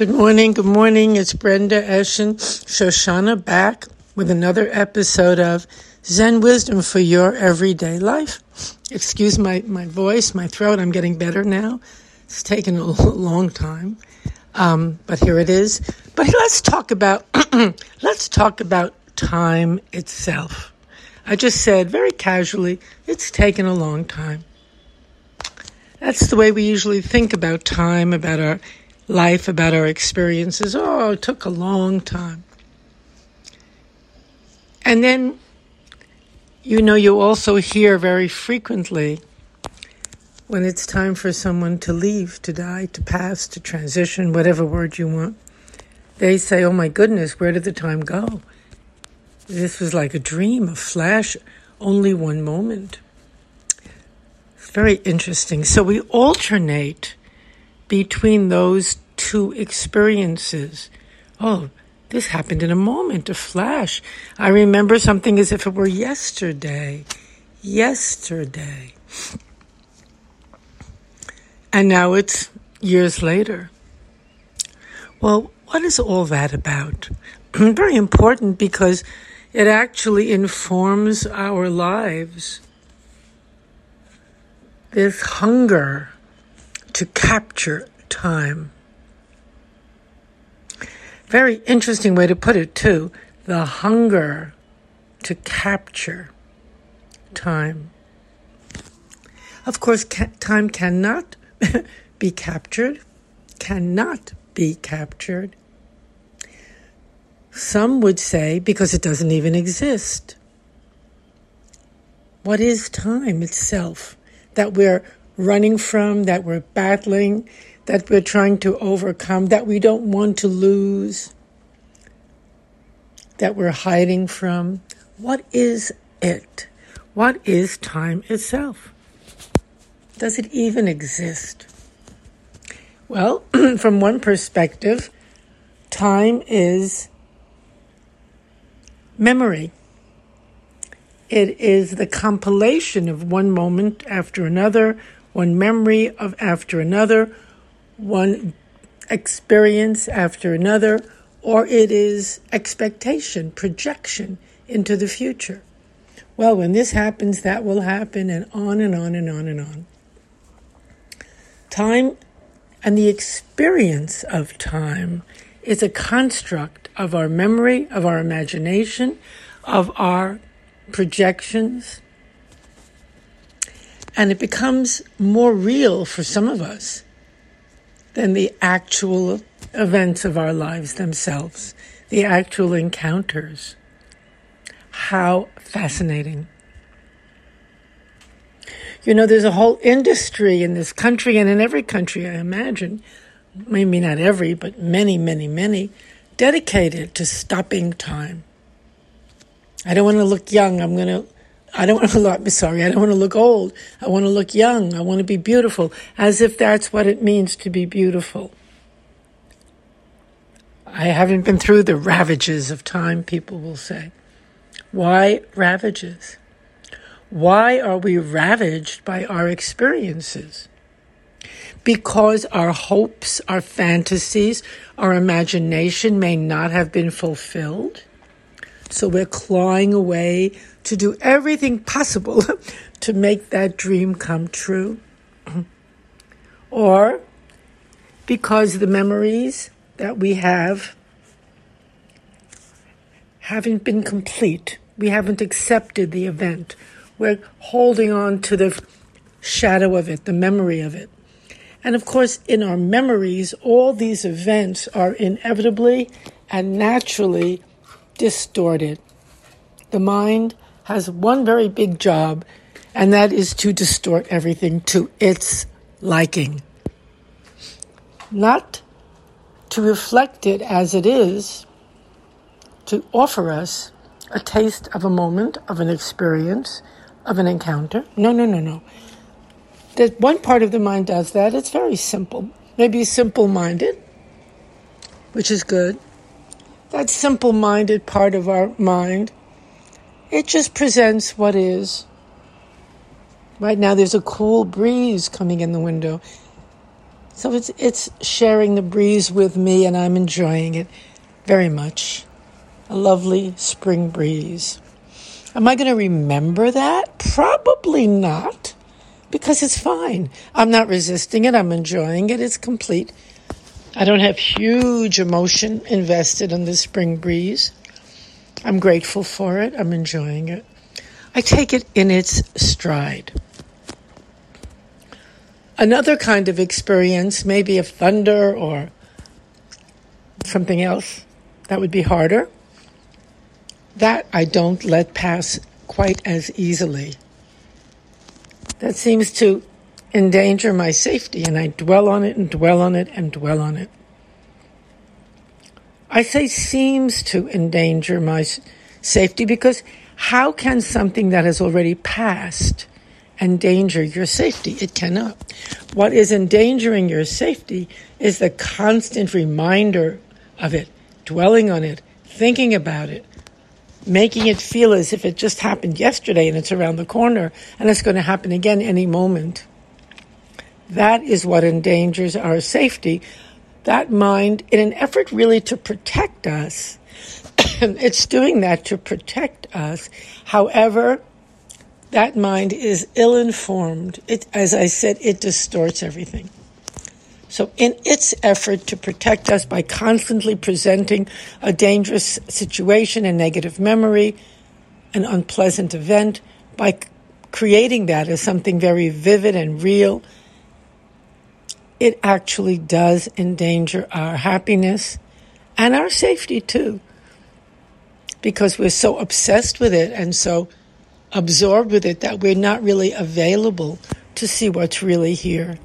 Good morning, good morning. It's Brenda Eshin Shoshanna back with another episode of Zen Wisdom for Your Everyday Life. Excuse my, my voice, my throat, I'm getting better now. It's taken a long time. Um, but here it is. But let's talk about let's talk about time itself. I just said very casually, it's taken a long time. That's the way we usually think about time, about our life, about our experiences. Oh, it took a long time. And then, you know, you also hear very frequently when it's time for someone to leave, to die, to pass, to transition, whatever word you want. They say, Oh my goodness, where did the time go? This was like a dream, a flash, only one moment. It's very interesting. So we alternate between those two experiences. Oh, this happened in a moment, a flash. I remember something as if it were yesterday. Yesterday. And now it's years later. Well, what is all that about? Very important because it actually informs our lives. This hunger to capture time. Very interesting way to put it, too. The hunger to capture time. Of course, ca- time cannot be captured, cannot be captured. Some would say because it doesn't even exist. What is time itself that we're running from, that we're battling, that we're trying to overcome, that we don't want to lose, that we're hiding from. What is it? What is time itself? Does it even exist? Well, from one perspective, time is memory. It is the compilation of one moment after another, one memory of after another, one experience after another, or it is expectation, projection into the future. Well, when this happens, that will happen, and on and on and on and on. Time and the experience of time is a construct of our memory, of our imagination, of our projections. And it becomes more real for some of us than the actual events of our lives themselves, the actual encounters. How fascinating. You know, there's a whole industry in this country and in every country, I imagine, maybe not every, but many, many, many, dedicated to stopping time. I don't want to look young. I'm going to I don't want to look, sorry, I don't want to look old. I want to look young. I want to be beautiful, as if that's what it means to be beautiful. I haven't been through the ravages of time, people will say. Why ravages? Why are we ravaged by our experiences? Because our hopes, our fantasies, our imagination may not have been fulfilled. So we're clawing away to do everything possible to make that dream come true. or because the memories that we have haven't been complete. We haven't accepted the event. We're holding on to the shadow of it, the memory of it. And of course, in our memories, all these events are inevitably and naturally distorted. The mind has one very big job, and that is to distort everything to its liking. Not to reflect it as it is, to offer us a taste of a moment, of an experience, of an encounter. No, no, no, no. That one part of the mind does that. It's very simple. Maybe simple minded, which is good. That simple minded part of our mind it just presents what is. Right now, there's a cool breeze coming in the window. So it's it's sharing the breeze with me and I'm enjoying it very much. A lovely spring breeze. Am I going to remember that? Probably not because it's fine. I'm not resisting it. I'm enjoying it. It's complete. I don't have huge emotion invested in the spring breeze. I'm grateful for it. I'm enjoying it. I take it in its stride. Another kind of experience, maybe of thunder or something else that would be harder, that I don't let pass quite as easily. That seems to endanger my safety, and I dwell on it and dwell on it and dwell on it. I say seems to endanger my safety because how can something that has already passed endanger your safety? It cannot. What is endangering your safety is the constant reminder of it, dwelling on it, thinking about it, making it feel as if it just happened yesterday and it's around the corner and it's going to happen again any moment. That is what endangers our safety. That mind, in an effort really to protect us, it's doing that to protect us. However, that mind is ill informed. It, as I said, it distorts everything. So, in its effort to protect us by constantly presenting a dangerous situation, a negative memory, an unpleasant event, by creating that as something very vivid and real it actually does endanger our happiness and our safety too. Because we're so obsessed with it and so absorbed with it that we're not really available to see what's really here.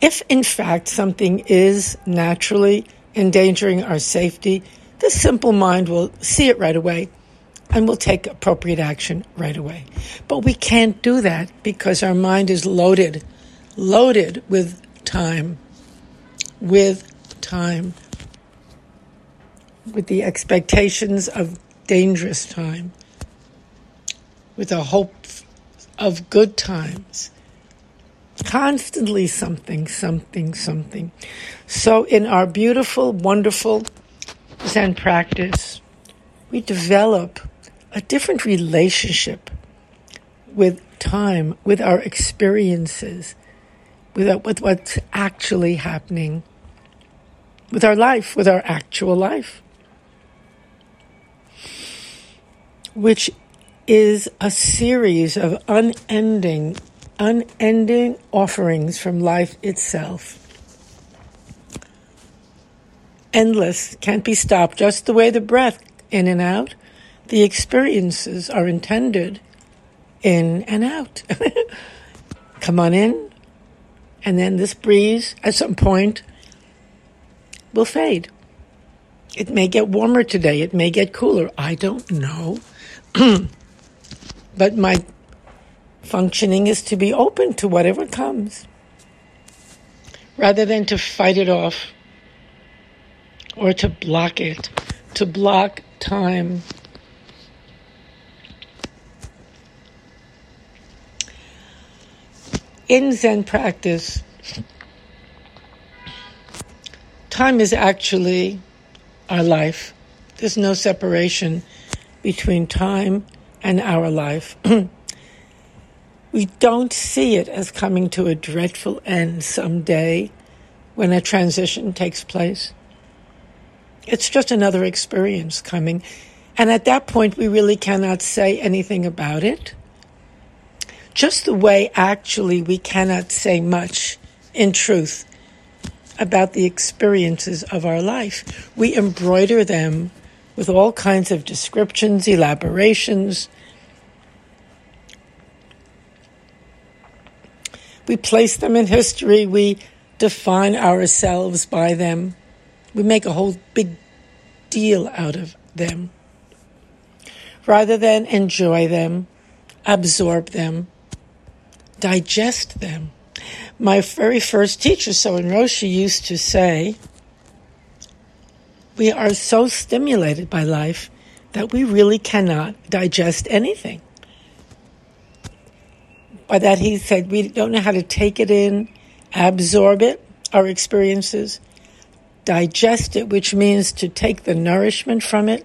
If in fact something is naturally endangering our safety, the simple mind will see it right away and we'll take appropriate action right away. But we can't do that because our mind is loaded, loaded with time, with time, with the expectations of dangerous time, with the hope of good times. Constantly something, something, something. So, in our beautiful, wonderful Zen practice, we develop a different relationship with time, with our experiences, with, uh, with what's actually happening, with our life, with our actual life, which is a series of unending, unending offerings from life itself. Endless, can't be stopped, just the way the breath in and out the experiences are intended in and out. Come on in, and then this breeze at some point will fade. It may get warmer today, it may get cooler. I don't know. but my functioning is to be open to whatever comes rather than to fight it off or to block it, to block time. In Zen practice, time is actually our life. There's no separation between time and our life. we don't see it as coming to a dreadful end someday when a transition takes place. It's just another experience coming. And at that point, we really cannot say anything about it just the way actually we cannot say much in truth about the experiences of our life. We embroider them with all kinds of descriptions, elaborations. We place them in history. We define ourselves by them. We make a whole big deal out of them. Rather than enjoy them, absorb them, digest them. My very first teacher, Soen Roshi, used to say, we are so stimulated by life that we really cannot digest anything. By that, he said we don't know how to take it in, absorb it, our experiences, digest it, which means to take the nourishment from it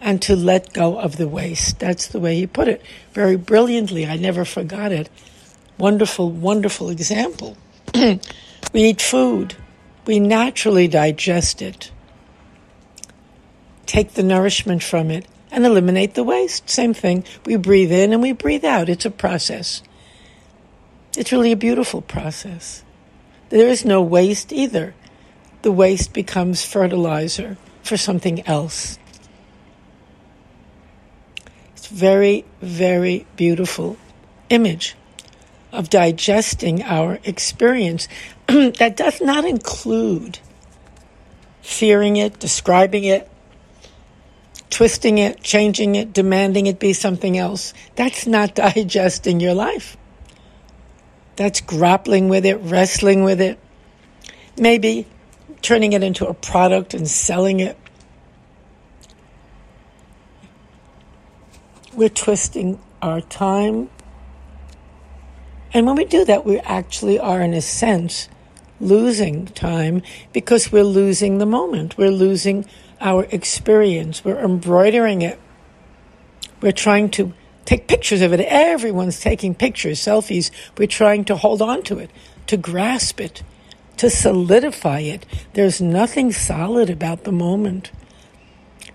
and to let go of the waste. That's the way he put it very brilliantly. I never forgot it. Wonderful, wonderful example. we eat food, we naturally digest it, take the nourishment from it, and eliminate the waste. Same thing. We breathe in and we breathe out. It's a process. It's really a beautiful process. There is no waste either. The waste becomes fertilizer for something else. It's very, very beautiful image of digesting our experience. that does not include fearing it, describing it, twisting it, changing it, demanding it be something else. That's not digesting your life. That's grappling with it, wrestling with it, maybe turning it into a product and selling it. We're twisting our time. And when we do that, we actually are, in a sense, losing time because we're losing the moment. We're losing our experience. We're embroidering it. We're trying to take pictures of it. Everyone's taking pictures, selfies. We're trying to hold on to it, to grasp it, to solidify it. There's nothing solid about the moment.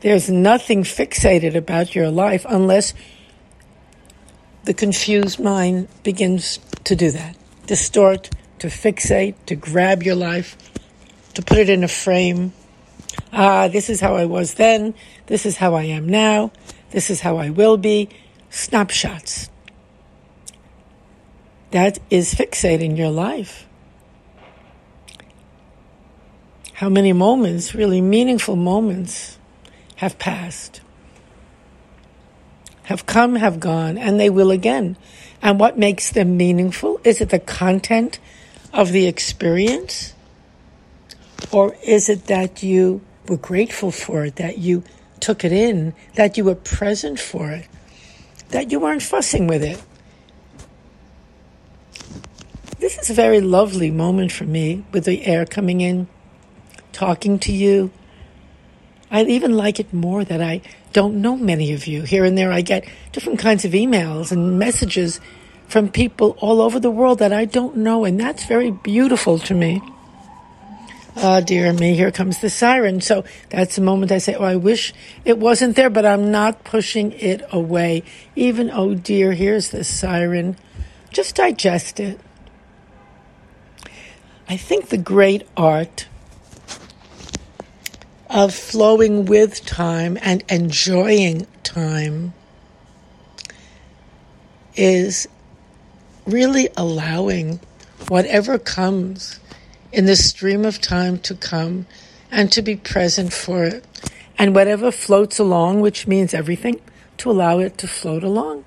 There's nothing fixated about your life unless the confused mind begins to do that. Distort, to fixate, to grab your life, to put it in a frame. Ah, this is how I was then. This is how I am now. This is how I will be snapshots. That is fixating your life. How many moments, really meaningful moments, have passed, have come, have gone, and they will again. And what makes them meaningful? Is it the content of the experience? Or is it that you were grateful for it, that you took it in, that you were present for it? that you weren't fussing with it. This is a very lovely moment for me with the air coming in, talking to you. I even like it more that I don't know many of you. Here and there, I get different kinds of emails and messages from people all over the world that I don't know, and that's very beautiful to me. Ah, oh, dear me, here comes the siren. So that's the moment I say, oh, I wish it wasn't there, but I'm not pushing it away. Even, oh dear, here's the siren. Just digest it. I think the great art of flowing with time and enjoying time is really allowing whatever comes in the stream of time to come and to be present for it. And whatever floats along, which means everything, to allow it to float along,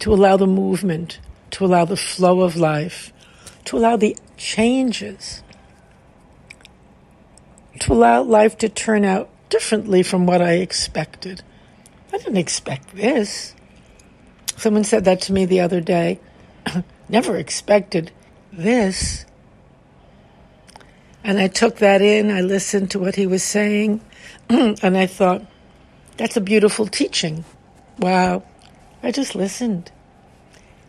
to allow the movement, to allow the flow of life, to allow the changes, to allow life to turn out differently from what I expected. I didn't expect this. Someone said that to me the other day. Never expected this. And I took that in, I listened to what he was saying, and I thought, that's a beautiful teaching. Wow. I just listened.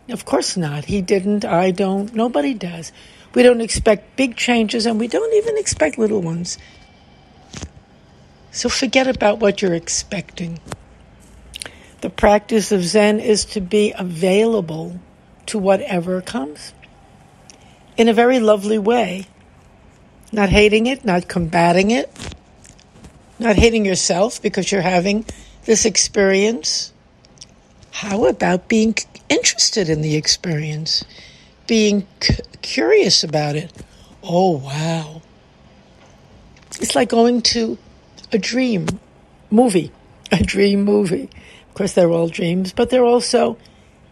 Of course not. He didn't. I don't. Nobody does. We don't expect big changes, and we don't even expect little ones. So forget about what you're expecting. The practice of Zen is to be available to whatever comes in a very lovely way not hating it, not combating it, not hating yourself because you're having this experience. How about being interested in the experience? Being c- curious about it. Oh, wow. It's like going to a dream movie, a dream movie. Of course, they're all dreams, but they're also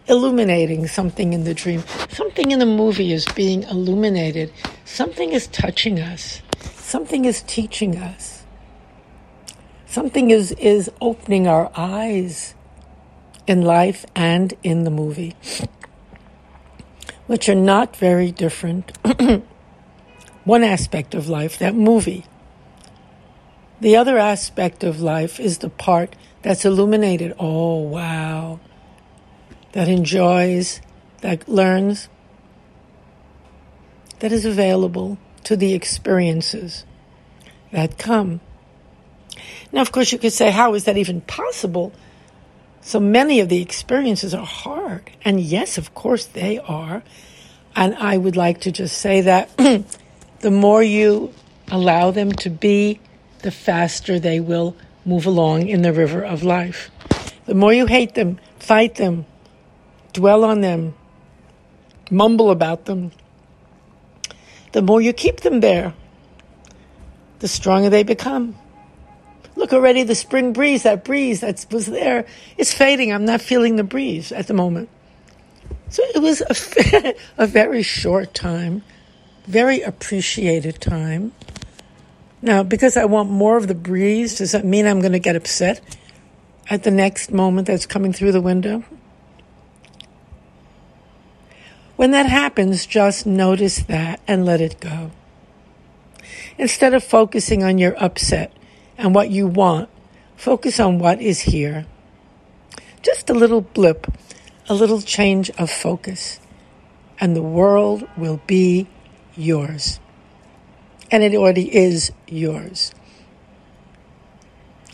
illuminating something in the dream. Something in the movie is being illuminated. Something is touching us. Something is teaching us. Something is, is opening our eyes in life and in the movie. which are not very different. One aspect of life, that movie. The other aspect of life is the part that's illuminated. Oh, wow. That enjoys, that learns, that is available to the experiences that come. Now, of course, you could say, how is that even possible? So many of the experiences are hard. And yes, of course, they are. And I would like to just say that the more you allow them to be, the faster they will move along in the river of life. The more you hate them, fight them, dwell on them, mumble about them, the more you keep them there, the stronger they become. Look already, the spring breeze, that breeze that was there, it's fading. I'm not feeling the breeze at the moment. So it was a, a very short time, very appreciated time. Now, because I want more of the breeze, does that mean I'm going to get upset at the next moment that's coming through the window? When that happens, just notice that and let it go. Instead of focusing on your upset and what you want, focus on what is here. Just a little blip, a little change of focus, and the world will be yours. And it already is yours.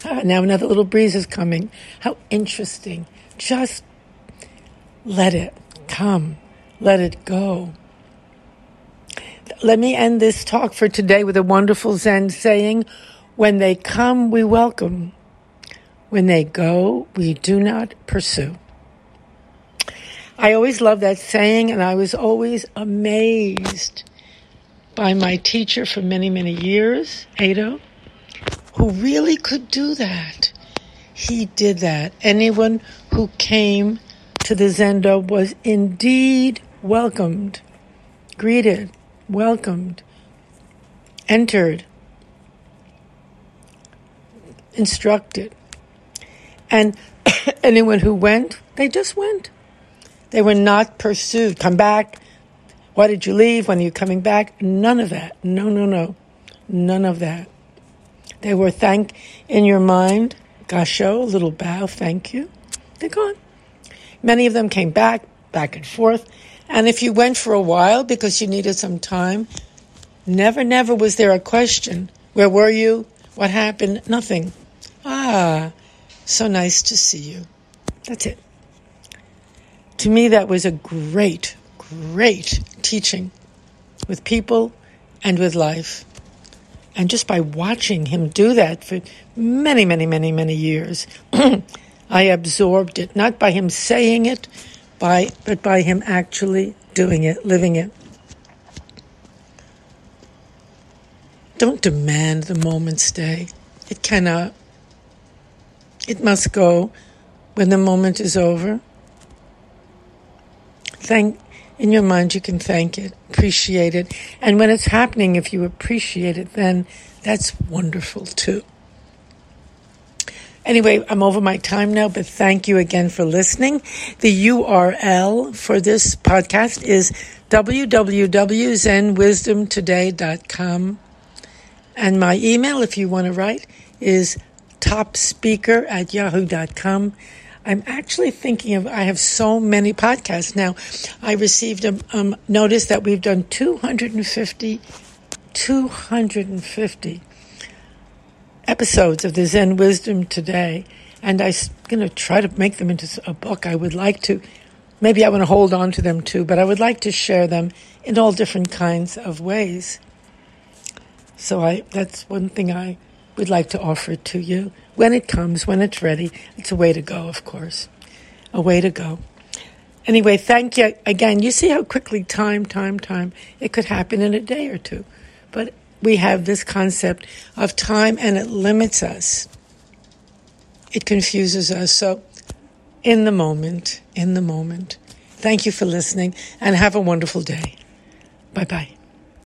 Ah, now another little breeze is coming. How interesting. Just let it come. Let it go. Let me end this talk for today with a wonderful Zen saying, when they come, we welcome. When they go, we do not pursue. I always loved that saying, and I was always amazed by my teacher for many, many years, Eido, who really could do that. He did that. Anyone who came to the Zendo was indeed welcomed, greeted, welcomed, entered, instructed. And anyone who went, they just went. They were not pursued. Come back. Why did you leave? When are you coming back? None of that. No, no, no. None of that. They were thank in your mind, gasho, a little bow, thank you. They're gone. Many of them came back, back and forth. And if you went for a while because you needed some time, never, never was there a question. Where were you? What happened? Nothing. Ah, so nice to see you. That's it. To me, that was a great, great teaching with people and with life. And just by watching him do that for many, many, many, many years, I absorbed it, not by him saying it, by, but by him actually doing it, living it. Don't demand the moment stay. It cannot. It must go when the moment is over. Thank in your mind you can thank it, appreciate it. And when it's happening, if you appreciate it, then that's wonderful too. Anyway, I'm over my time now, but thank you again for listening. The URL for this podcast is www.zenwisdomtoday.com. And my email, if you want to write, is topspeaker at yahoo.com. I'm actually thinking of, I have so many podcasts now. I received a um, notice that we've done 250, 250 episodes of the Zen Wisdom today, and I'm going to try to make them into a book. I would like to, maybe I want to hold on to them too, but I would like to share them in all different kinds of ways. So I, that's one thing I would like to offer it to you when it comes, when it's ready. It's a way to go, of course, a way to go. Anyway, thank you again. You see how quickly time, time, time, it could happen in a day or two. But we have this concept of time and it limits us. It confuses us. So, in the moment, in the moment. Thank you for listening and have a wonderful day. Bye bye.